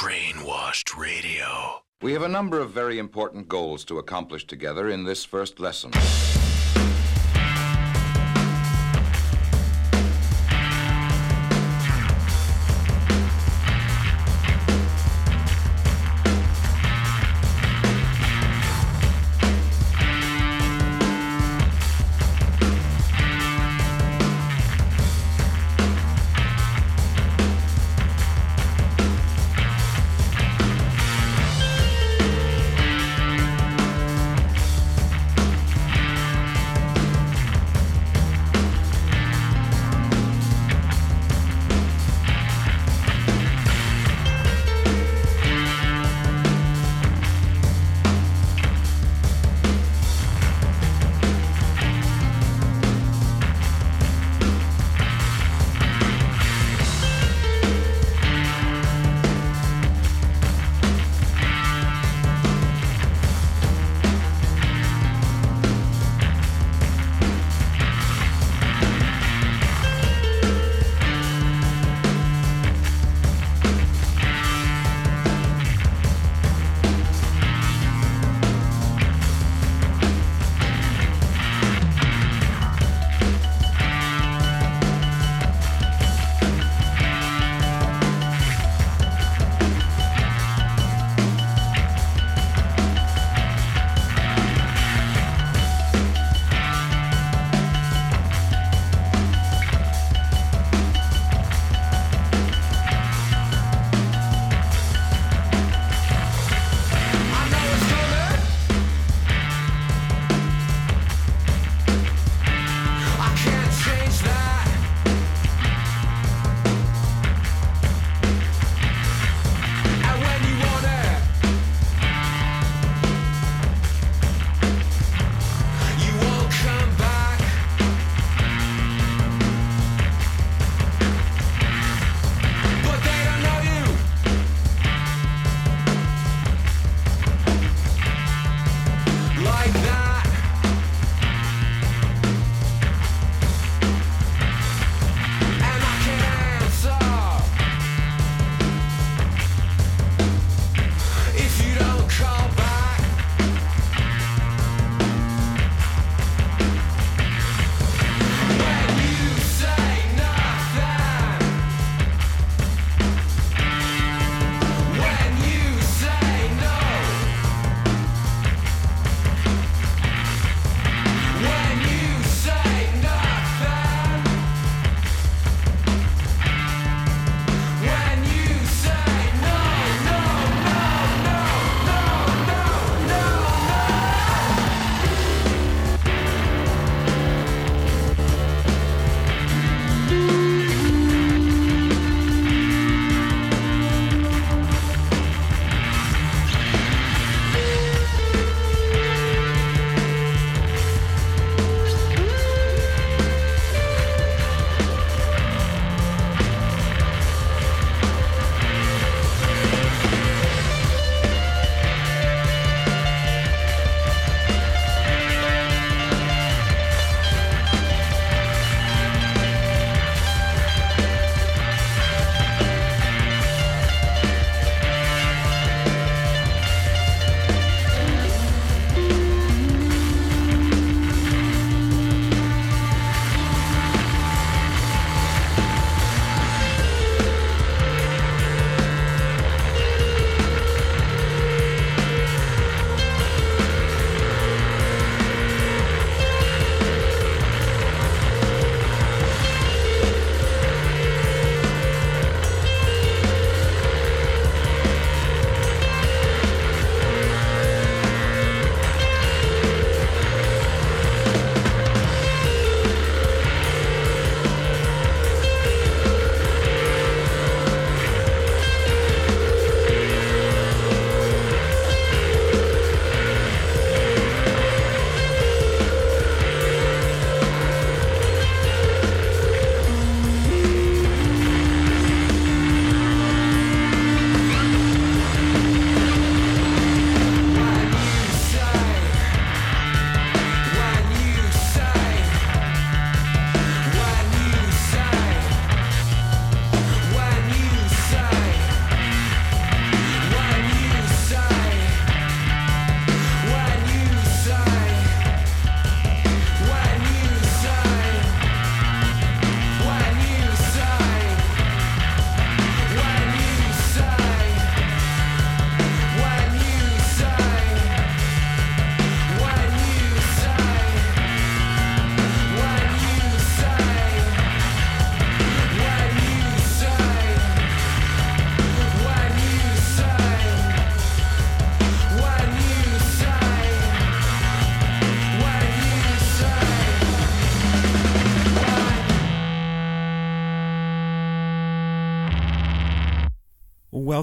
Brainwashed Radio. We have a number of very important goals to accomplish together in this first lesson.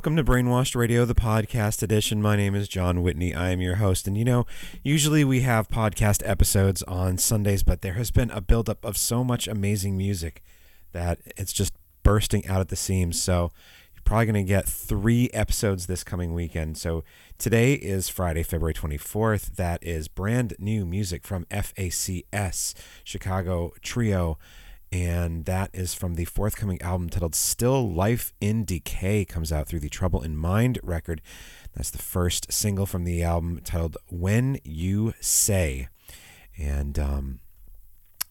Welcome to Brainwashed Radio, the podcast edition. My name is Jon Whitney. I am your host. And you know, usually we have podcast episodes on Sundays, but there has been a buildup of so much amazing music that it's just bursting out at the seams. So you're probably going to get three episodes this coming weekend. So today is Friday, February 24th. That is brand new music from FACS, Chicago Trio and that is from the forthcoming album titled Still Life in Decay comes out through the Trouble in Mind record. That's the first single from the album titled When You Say. And um,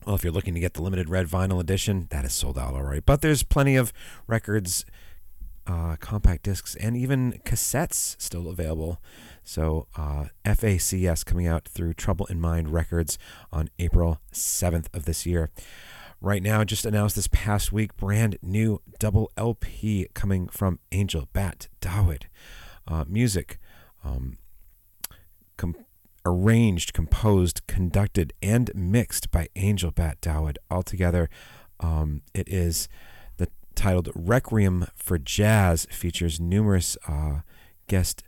well, if you're looking to get the limited red vinyl edition, that is sold out already. But there's plenty of records, uh, compact discs, and even cassettes still available. So uh, FACS coming out through Trouble in Mind Records on April 7th of this year right now. Just announced this past week, brand new double LP coming from Angel Bat Dawid. Uh, music um, com- arranged, composed, conducted, and mixed by Angel Bat Dawid. Altogether, um, it is the titled Requiem for Jazz, features numerous uh, guest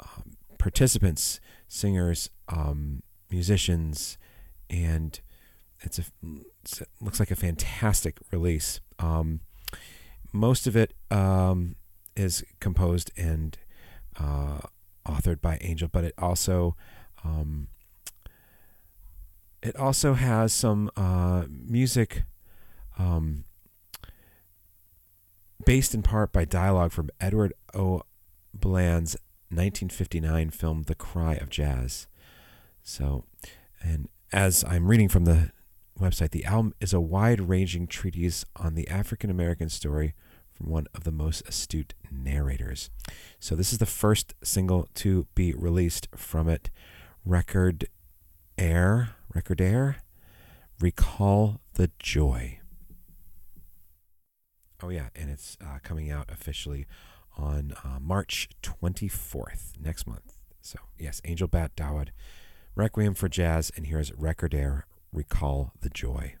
uh, participants, singers, um, musicians, and it's a it's, it looks like a fantastic release. Um, most of it um, is composed and uh, authored by Angel, but it also um, it also has some uh, music um, based in part by dialogue from Edward O. Bland's 1959 film The Cry of Jazz. So, and as I'm reading from the website, the album is a wide ranging treatise on the African American story from one of the most astute narrators. So, this is the first single to be released from it. Record Air, Record Air, Recall the Joy. Oh, yeah, and it's uh, coming out officially on uh, March 24th, next month. So, yes, Angel Bat Dawid, Requiem for Jazz, and here's Record Air, recall the joy.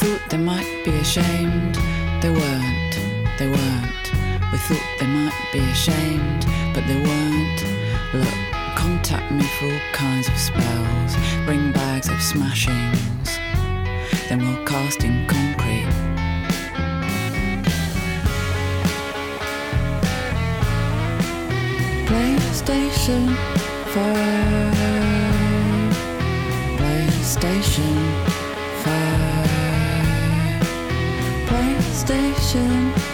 Thought they might be ashamed, they weren't, they weren't. We thought they might be ashamed, but they weren't. Look, contact me for all kinds of spells, bring bags of smashings, then we'll cast in concrete. PlayStation 5. PlayStation PlayStation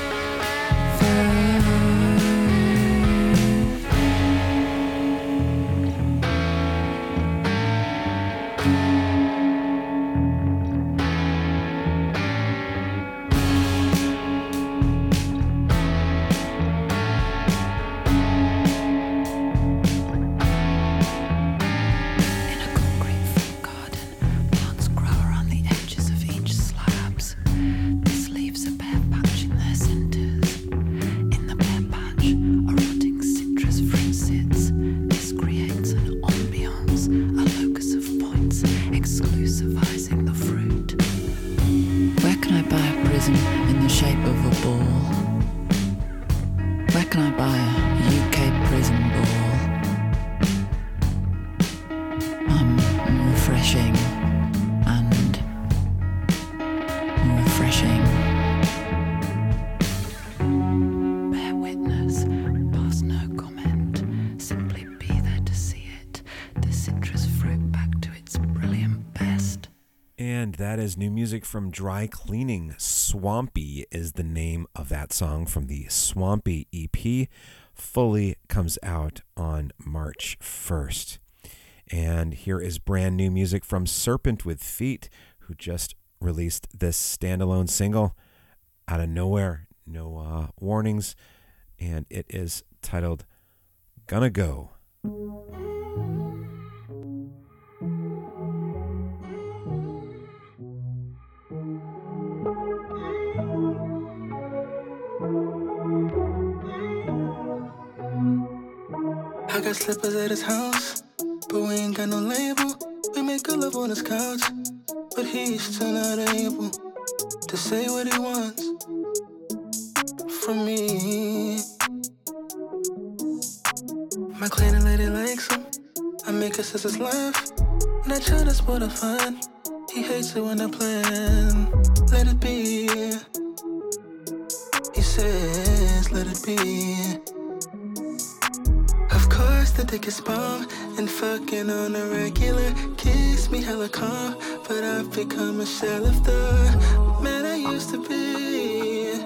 new music from Dry Cleaning. Swampy is the name of that song from the Swampy EP. Fully comes out on March 1st. And here is brand new music from Serpent with Feet, who just released this standalone single out of nowhere, no uh, warnings. And it is titled Gonna Go. Got slippers at his house, but we ain't got no label. We make good love on his couch, but he's still not able to say what he wants from me. My cleaning lady likes him. I make her sisters laugh, and I try to spot a fun. He hates it when I plan. Let it be. He says, let it be. Course, the bomb and fucking on a regular. Kiss me hella calm, but I've become a shell of the man I used to be.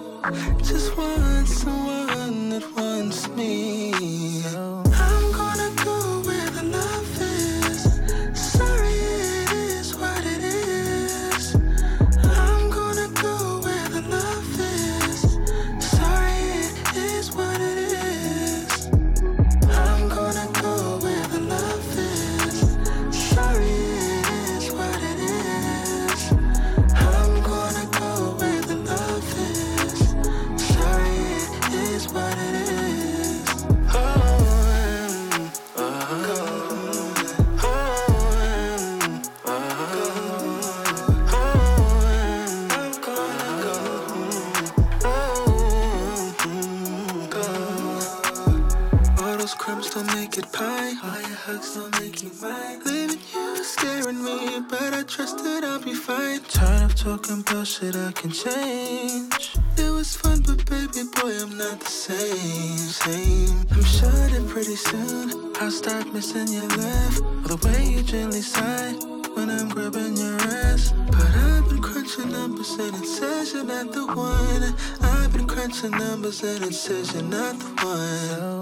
Just want someone that wants me. Those crumbs don't make it pie. All your hugs don't make you mine. Leaving you scaring me, but I trust that I'll be fine. Tired of talking bullshit, I can change. It was fun, but baby boy, I'm not the same. Same. I'm sure that pretty soon I'll start missing your laugh or the way you gently sigh when I'm grabbing your ass. But I've been crunching numbers and it says you're not the one. I've been crunching numbers and it says you're not the one.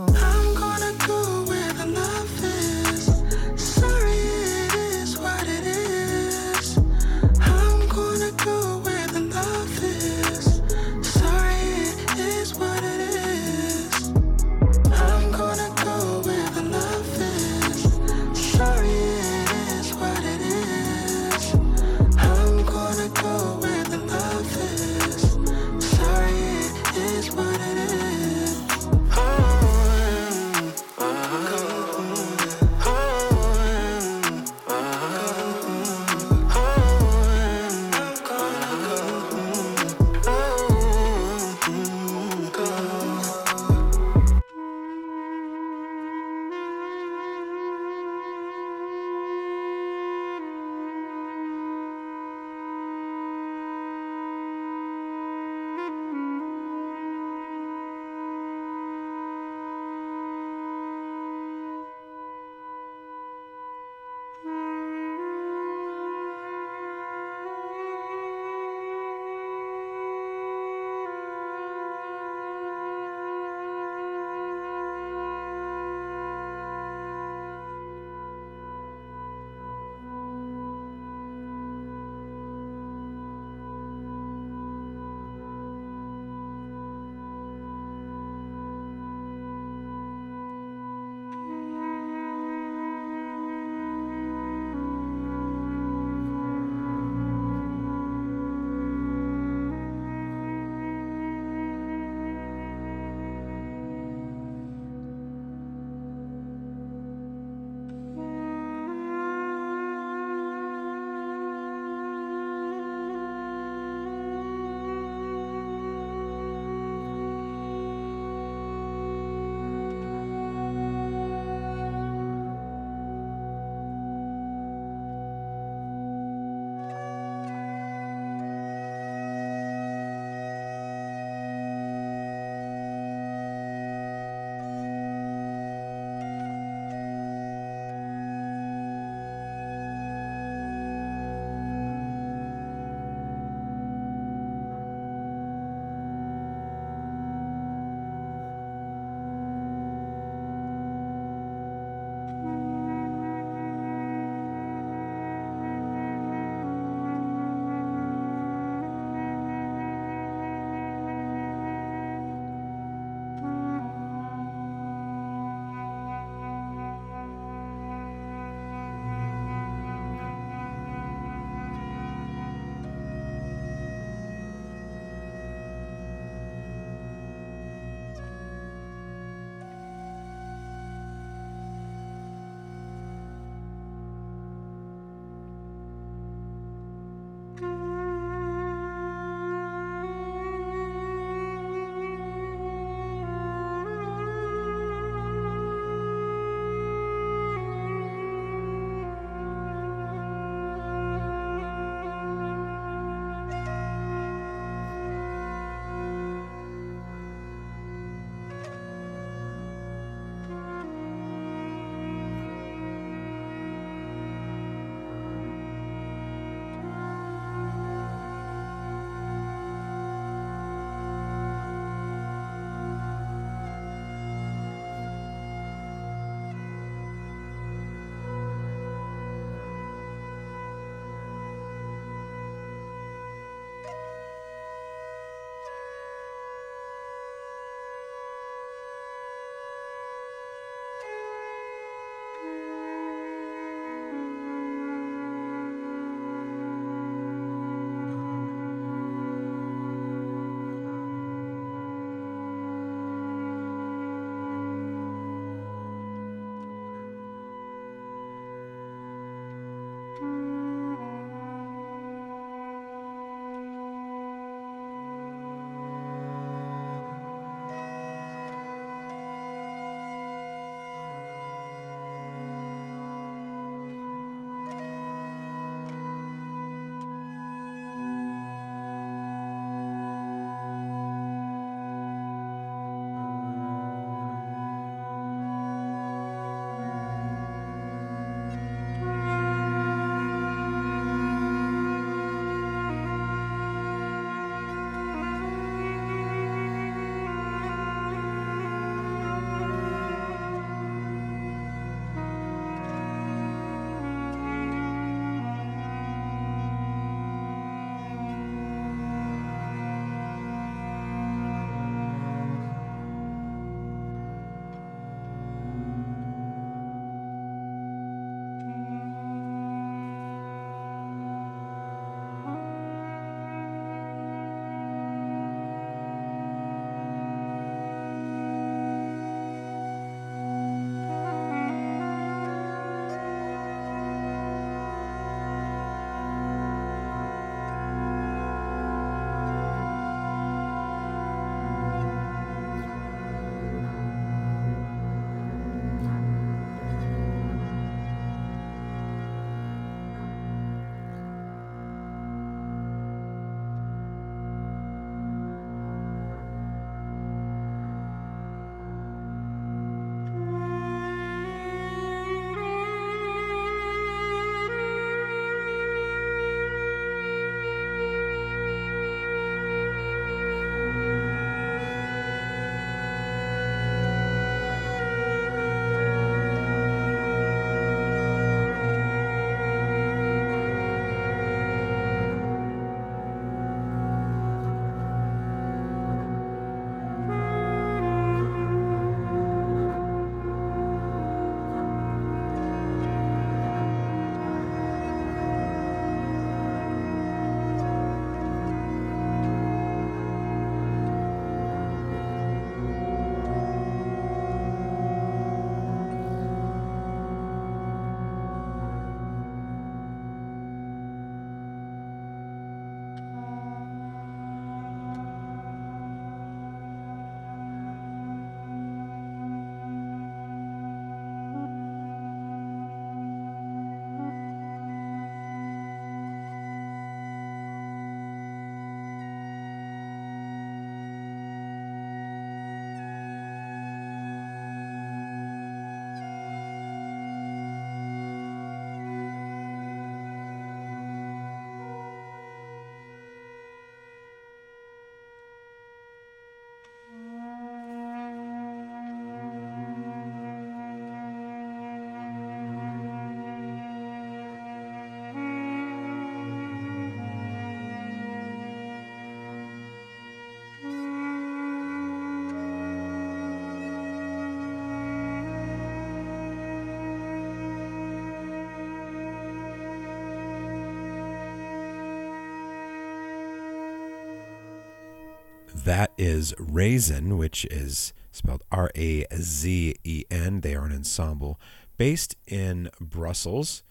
That is Razen, which is spelled R A Z E N. They are an ensemble based in Brussels,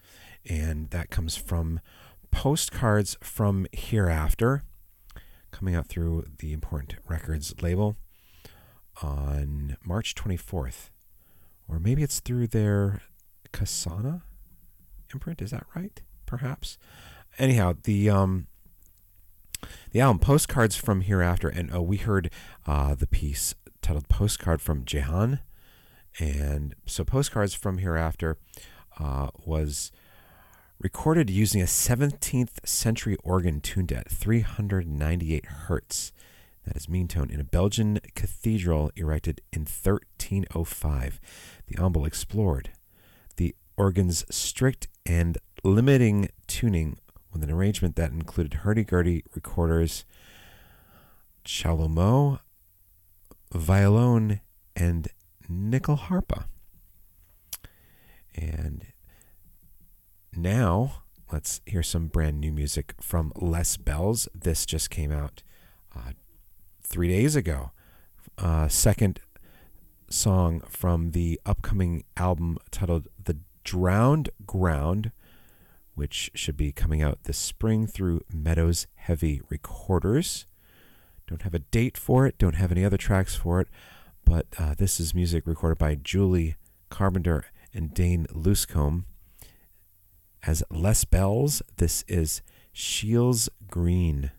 and that comes from Postcards from Hereafter, coming out through the Important Records label on March 24th. Or maybe it's through their Cassauna imprint. Is that right? Perhaps. Anyhow, the um, the album Postcards from Hereafter, and oh, we heard uh, the piece titled Postcard from Jehan. And so Postcards from Hereafter uh, was recorded using a 17th century organ tuned at 398 hertz. That is mean tone in a Belgian cathedral erected in 1305. The ensemble explored the organ's strict and limiting tuning with an arrangement that included hurdy-gurdy recorders, chalumeau, violone, and nyckelharpa. And now let's hear some brand new music from Les Bells. This just came out uh, three days ago. Uh, second song from the upcoming album titled The Drowned Ground, which should be coming out this spring through Meadows Heavy Recorders. Don't have a date for it, don't have any other tracks for it, but uh, this is music recorded by Julie Carpenter and Dane Loosecombe. As Les Bells, this is Shields Green.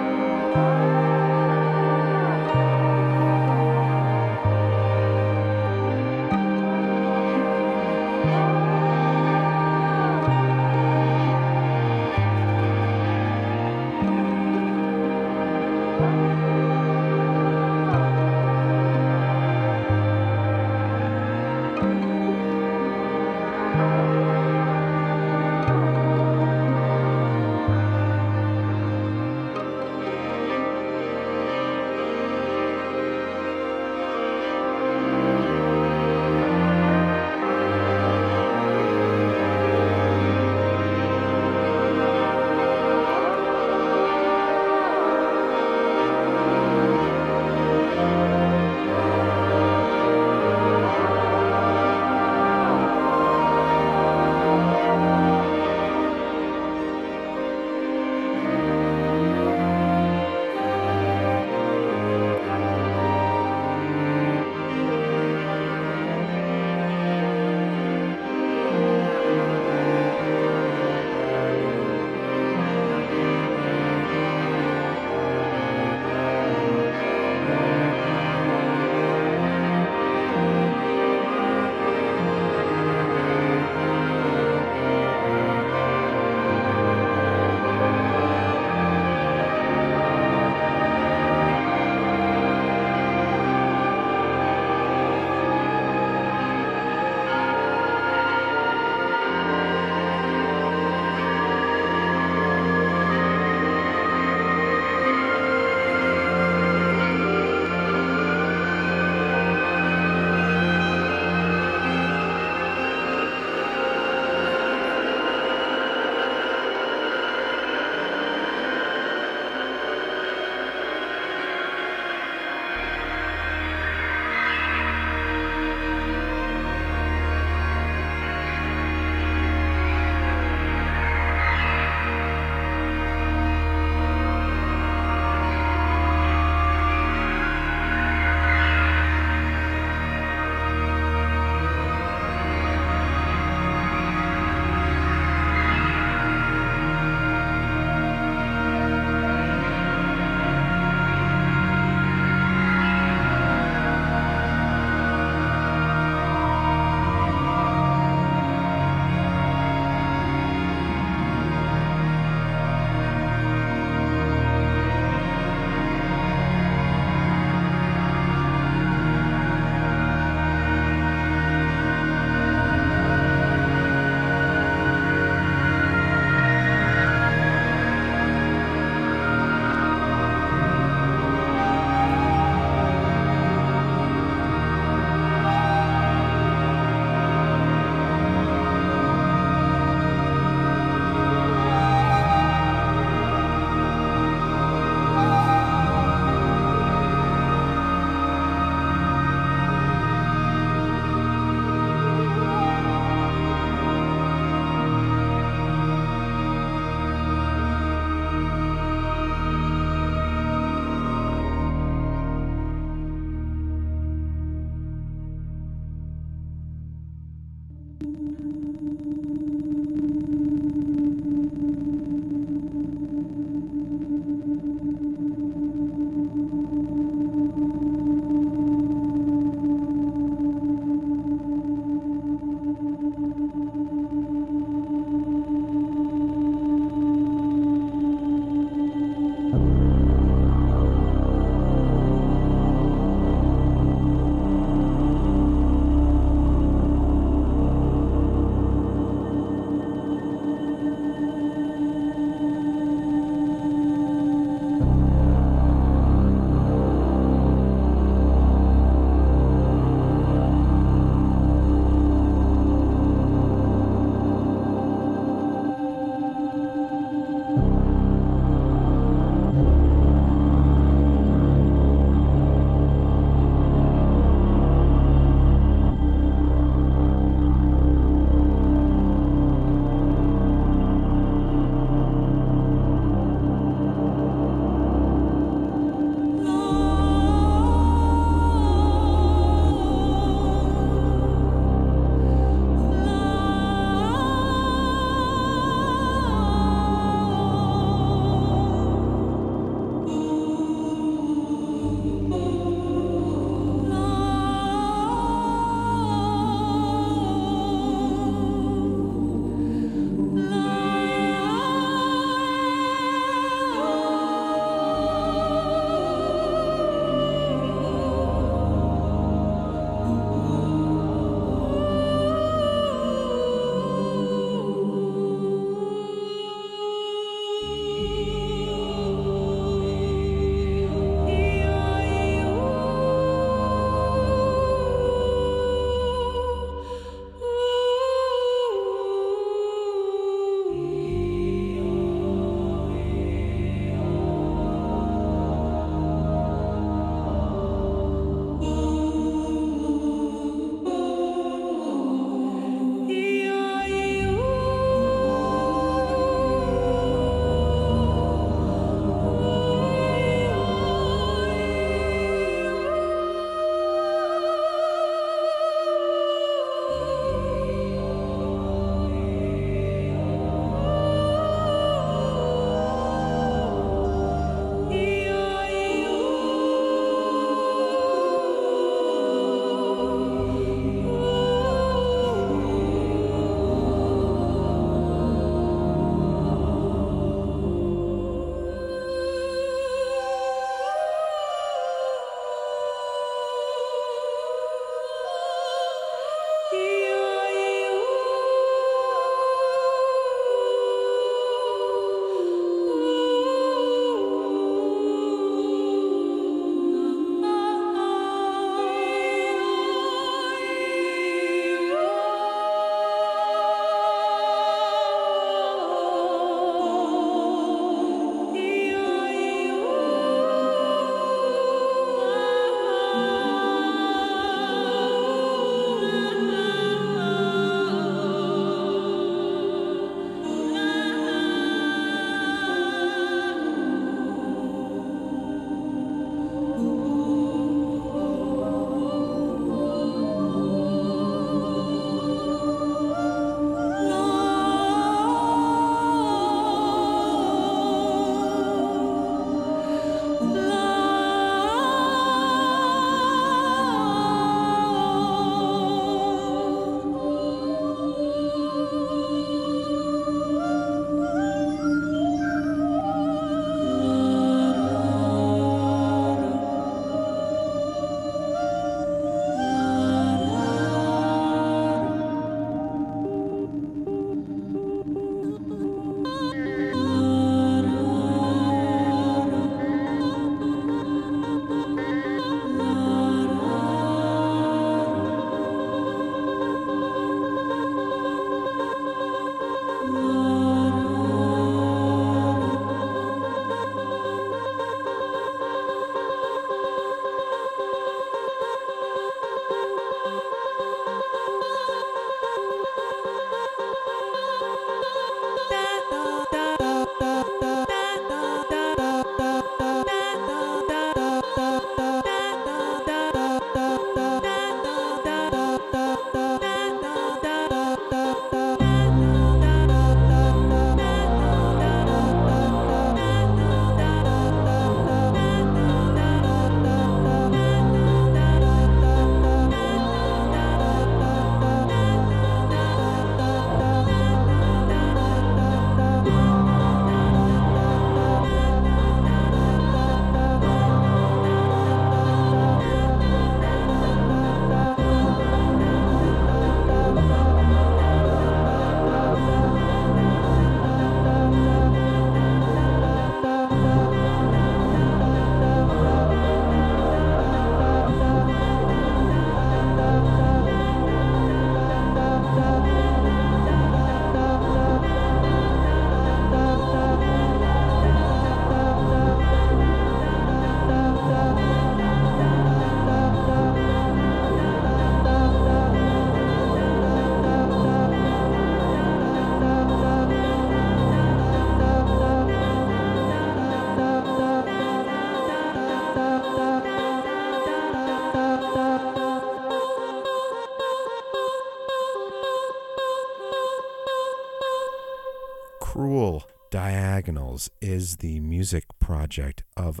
Is the music project of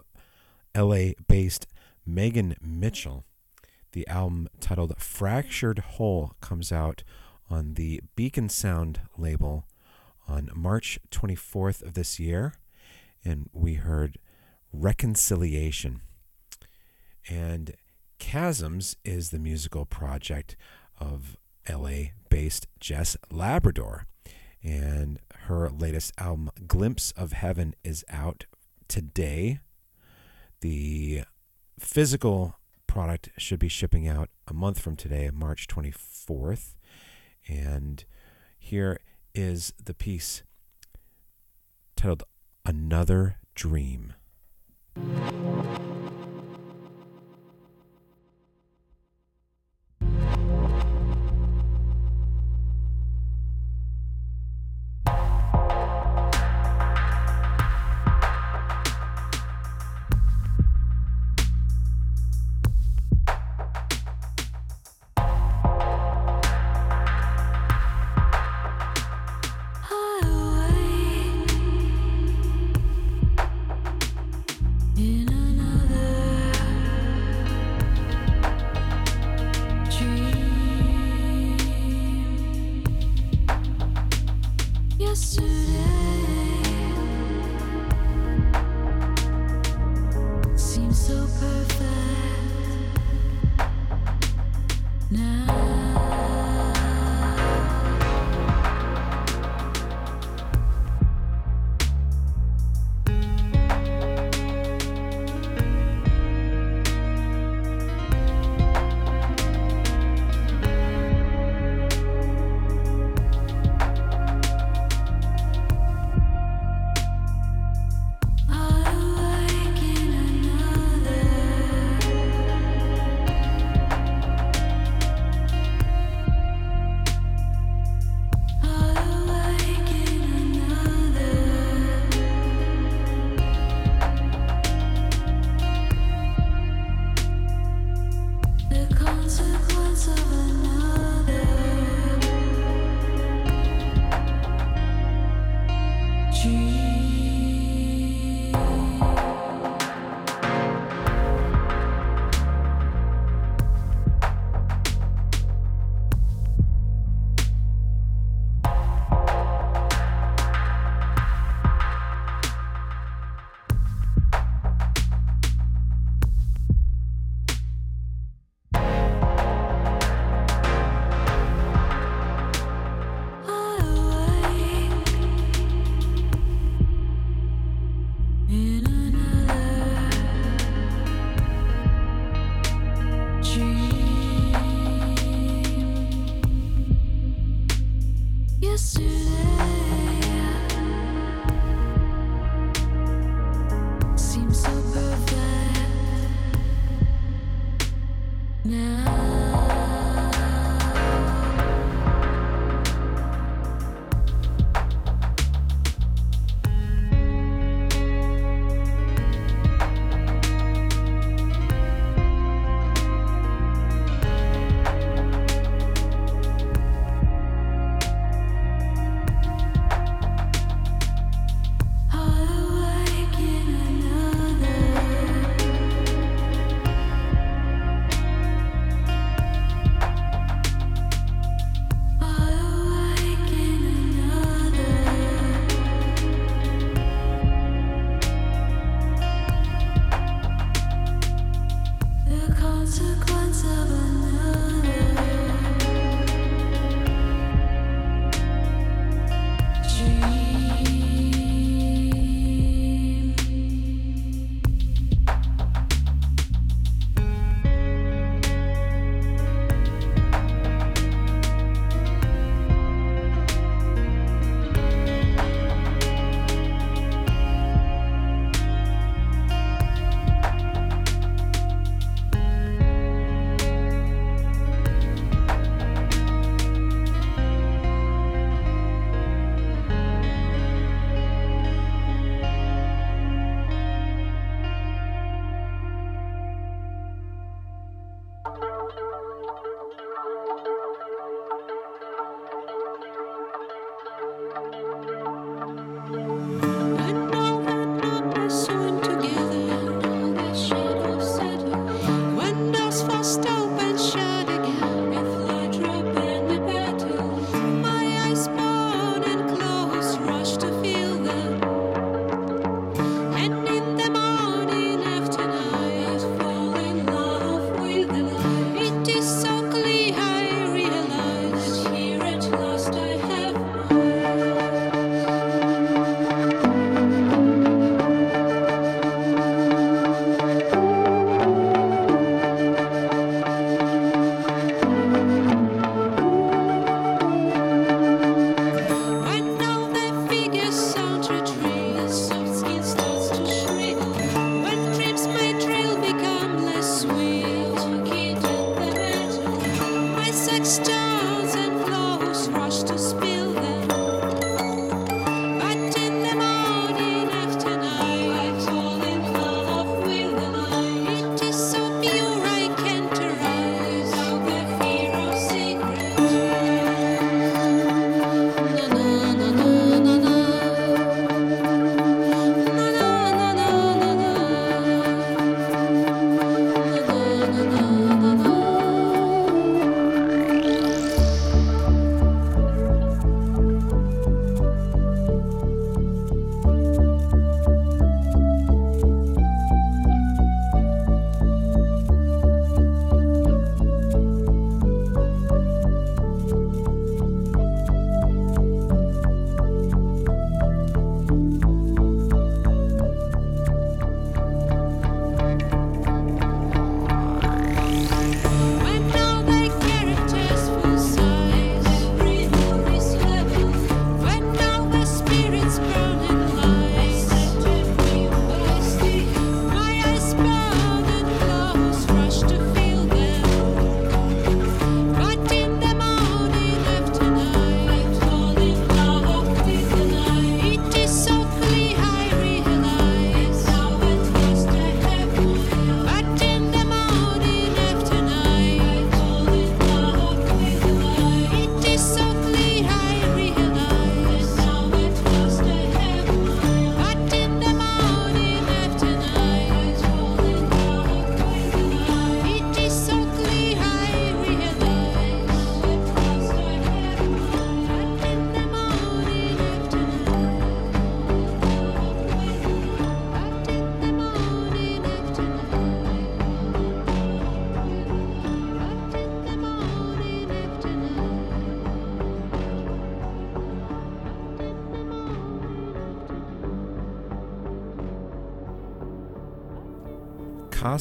LA based Megan Mitchell. The album titled Fractured Whole comes out on the Beacon Sound label on March 24th of this year. And we heard Reconciliation. And Chasms is the musical project of LA based Jess Labrador. And her latest album, Glimpse of Heaven, is out today. The physical product should be shipping out a month from today, March 24th. And here is the piece titled Another Dream.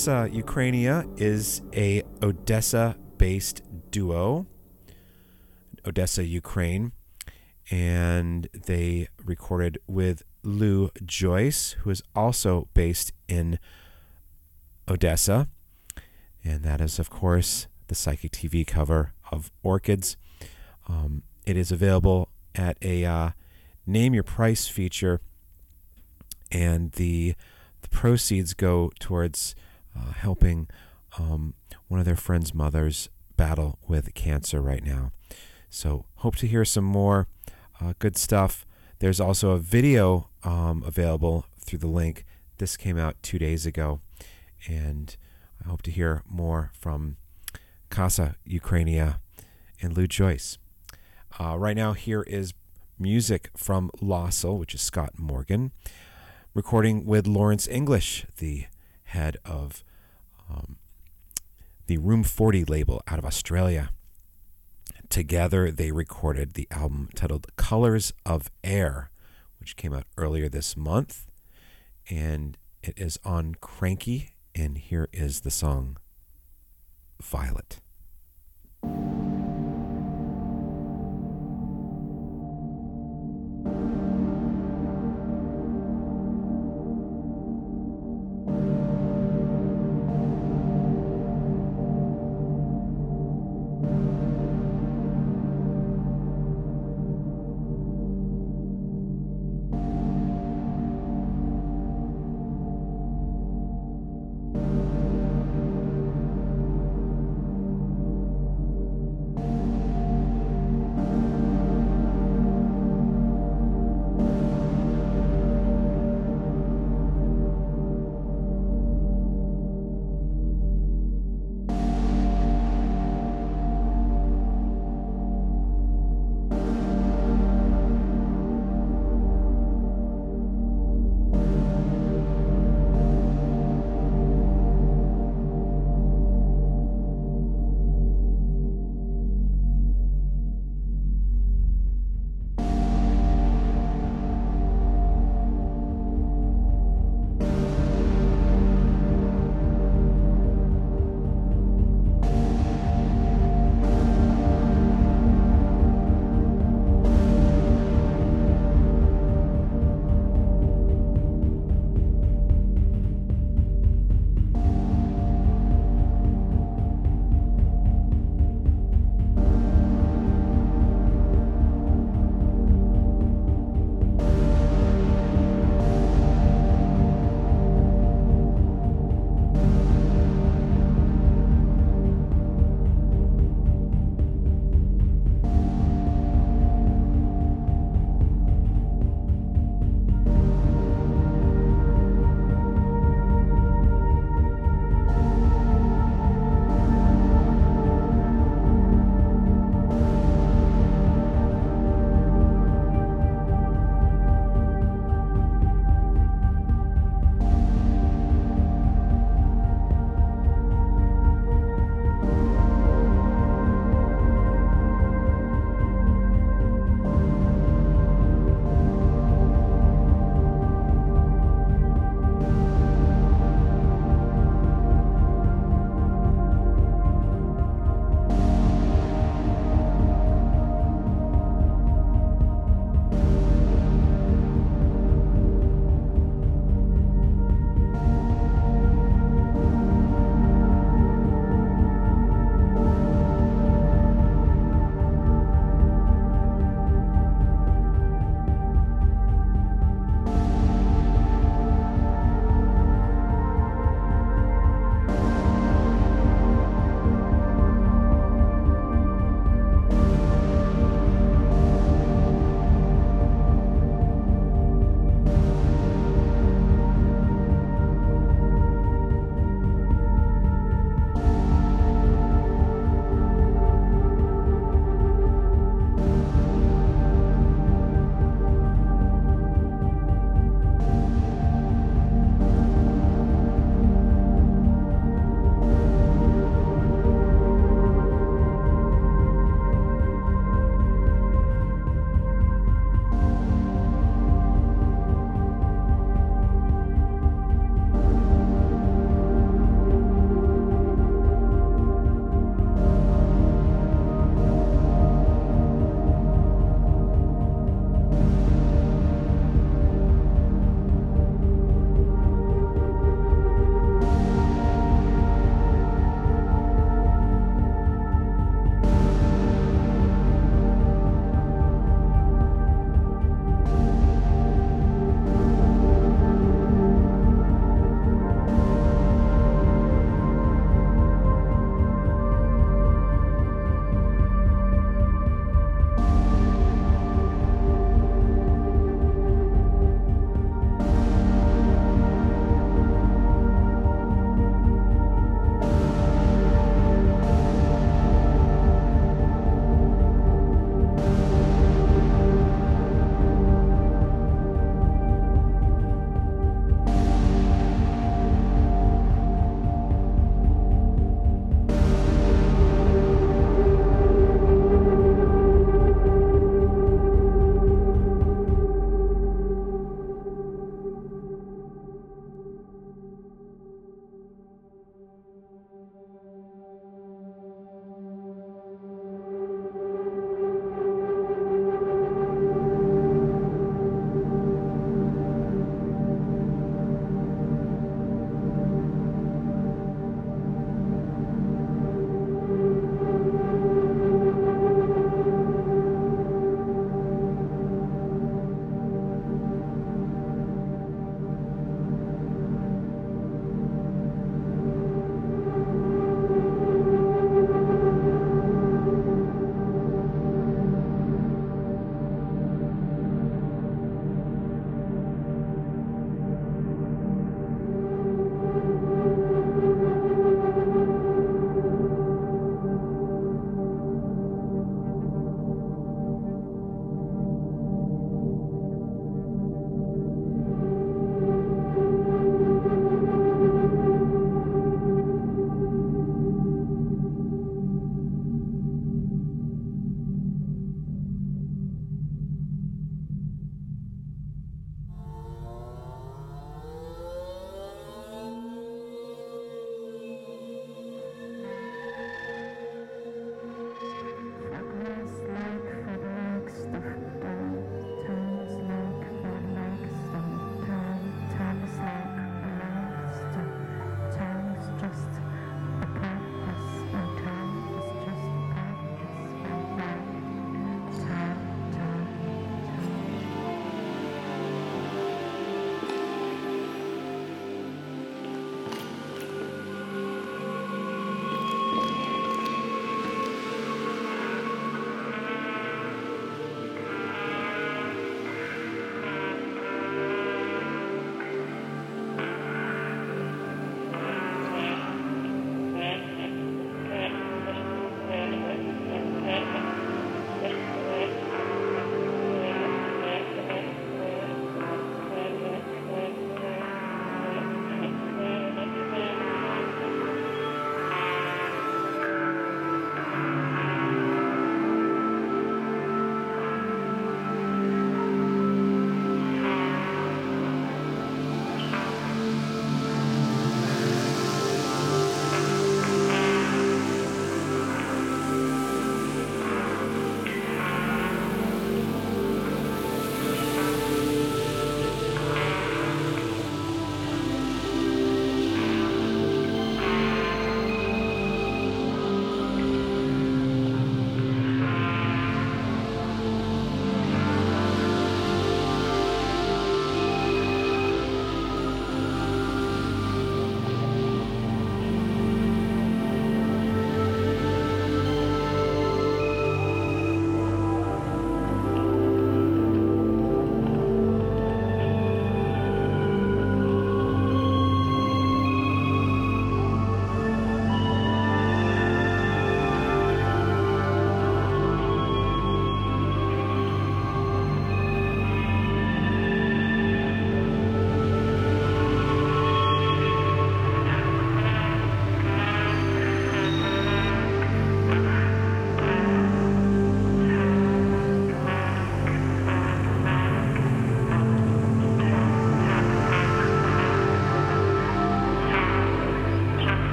Casa Ukrainia is a Odessa-based duo, Odessa, Ukraine, and they recorded with Lou Joyce, who is also based in Odessa, and that is, of course, the Psychic TV cover of Orchids. Um, it is available at a uh, name your price feature, and the the proceeds go towards uh, helping um, one of their friends' mothers battle with cancer right now. So, hope to hear some more uh, good stuff. There's also a video um, available through the link. This came out two days ago, and I hope to hear more from Casa Ukrainia and Lou Joyce. Uh, right now, here is music from Loscil, which is Scott Morgan, recording with Lawrence English, the head of um, the Room 40 label out of Australia. Together, they recorded the album titled Colors of Air, which came out earlier this month. And it is on Kranky. And here is the song Violet.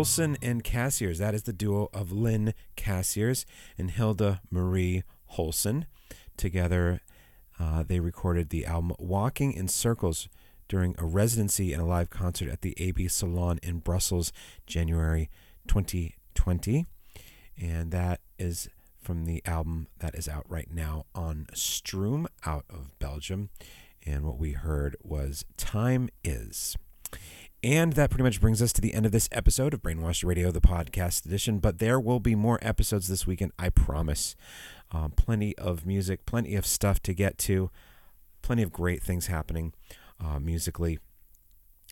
Holsen and Cassiers. That is the duo of Lynn Cassiers and Hilde Marie Holsen. Together, uh, they recorded the album Walking in Circles during a residency and a live concert at the AB Salon in Brussels, January 2020. And that is from the album that is out right now on Stroom out of Belgium. And what we heard was Time Is. And that pretty much brings us to the end of this episode of Brainwashed Radio, the podcast edition. But there will be more episodes this weekend, I promise. Um, plenty of music, plenty of stuff to get to, plenty of great things happening uh, musically.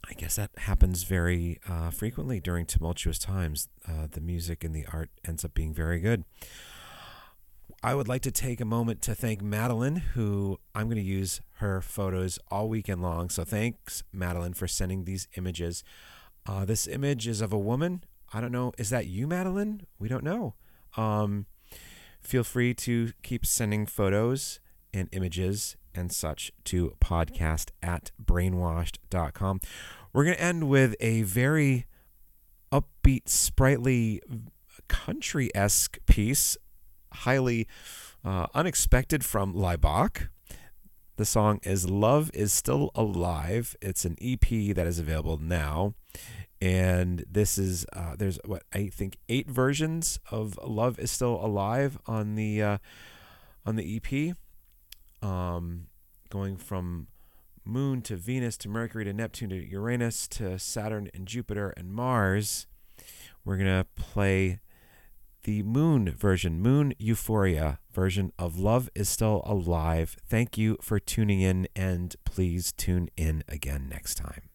I guess that happens very uh, frequently during tumultuous times. Uh, the music and the art ends up being very good. I would like to take a moment to thank Madeline, who I'm going to use her photos all weekend long. So thanks, Madeline, for sending these images. Uh, this image is of a woman. I don't know. Is that you, Madeline? We don't know. Um, feel free to keep sending photos and images and such to podcast at brainwashed.com. We're going to end with a very upbeat, sprightly, country esque piece, highly uh, unexpected from Laibach. The song is Love is Still Alive. It's an EP that is available now. And this is, uh, there's what I think eight versions of Love is Still Alive on the, uh, on the EP. Um, going from Moon to Venus to Mercury to Neptune to Uranus to Saturn and Jupiter and Mars. We're going to play the Moon version, Moon Euphoria version of Love is Still Alive. Thank you for tuning in, and please tune in again next time.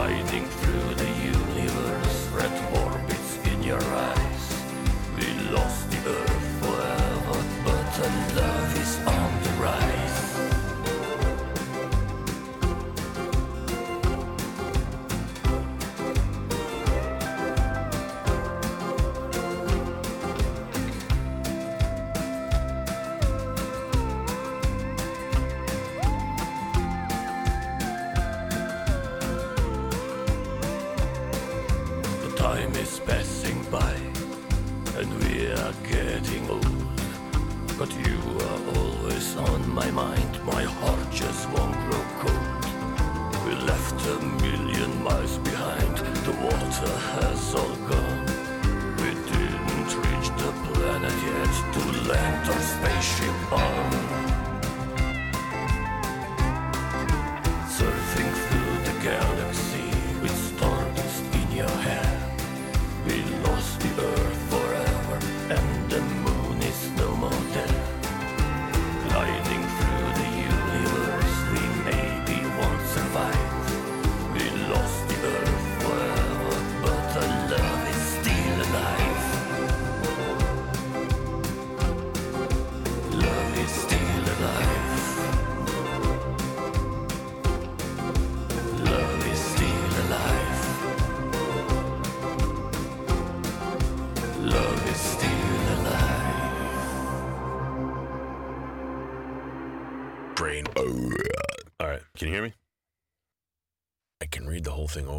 Gliding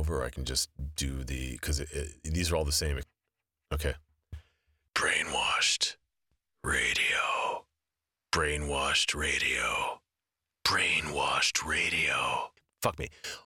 over. I can just do the because these are all the same. Okay. Brainwashed radio. Brainwashed radio.